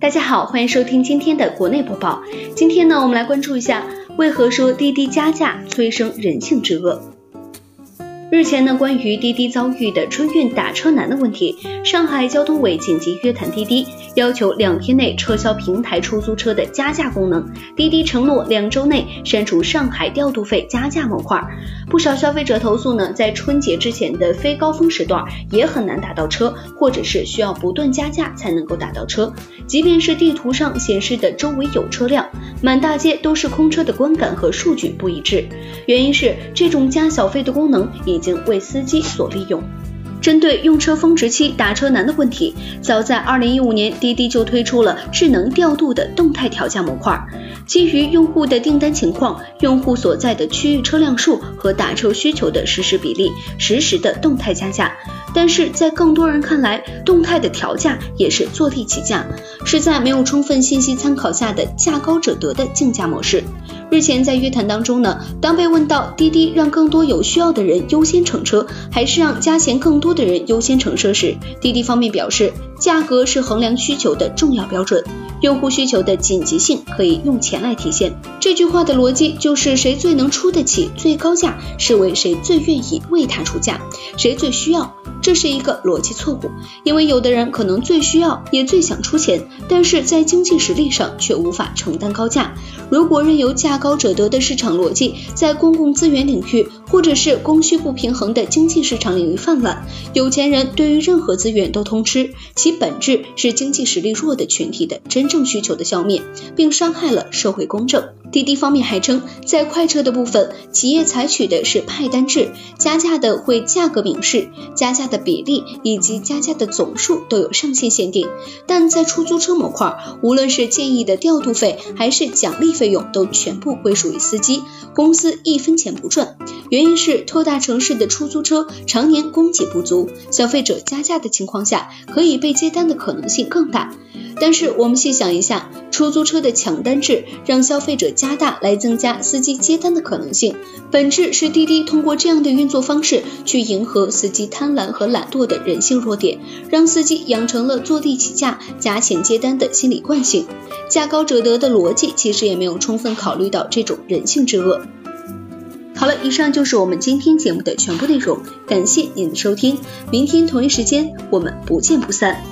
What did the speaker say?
大家好，欢迎收听今天的国内播报。今天呢，我们来关注一下，为何说滴滴加价催生人性之恶。日前呢，关于滴滴遭遇的春运打车难的问题，上海交通委紧急约谈滴滴，要求两天内撤销平台出租车的加价功能。滴滴承诺两周内删除上海调度费加价模块。不少消费者投诉呢，在春节之前的非高峰时段也很难打到车，或者是需要不断加价才能够打到车。即便是地图上显示的周围有车辆，满大街都是空车的观感和数据不一致。原因是这种加小费的功能已经为司机所利用。针对用车峰值期打车难的问题，早在二零一五年，滴滴就推出了智能调度的动态调价模块，基于用户的订单情况、用户所在的区域车辆数和打车需求的实时比例，实时的动态加价。但是在更多人看来，动态的调价也是坐地起价，是在没有充分信息参考下的价高者得的竞价模式。日前在约谈当中呢，当被问到滴滴让更多有需要的人优先乘车，还是让加钱更多的人优先乘车时，滴滴方面表示，价格是衡量需求的重要标准，用户需求的紧急性可以用钱来体现。这句话的逻辑就是谁最能出得起最高价，视为谁最愿意为他出价，谁最需要。这是一个逻辑错误，因为有的人可能最需要，也最想出钱，但是在经济实力上却无法承担高价。如果任由价高者得的市场逻辑在公共资源领域或者是供需不平衡的经济市场领域泛滥，有钱人对于任何资源都通吃，其本质是经济实力弱的群体的真正需求的消灭，并伤害了社会公正。滴滴方面还称，在快车的部分，企业采取的是派单制，加价的会价格明示，加价比例以及加价的总数都有上限限定。但在出租车模块，无论是建议的调度费还是奖励费用，都全部归属于司机，公司一分钱不赚。原因是特大城市的出租车常年供给不足，消费者加价的情况下，可以被接单的可能性更大。但是我们细想一下，出租车的抢单制让消费者加大来增加司机接单的可能性，本质是滴滴通过这样的运作方式去迎合司机贪婪和懒惰的人性弱点，让司机养成了坐地起价、加钱接单的心理惯性。价高者得的逻辑其实也没有充分考虑到这种人性之恶。好了，以上就是我们今天节目的全部内容，感谢您的收听，明天同一时间我们不见不散。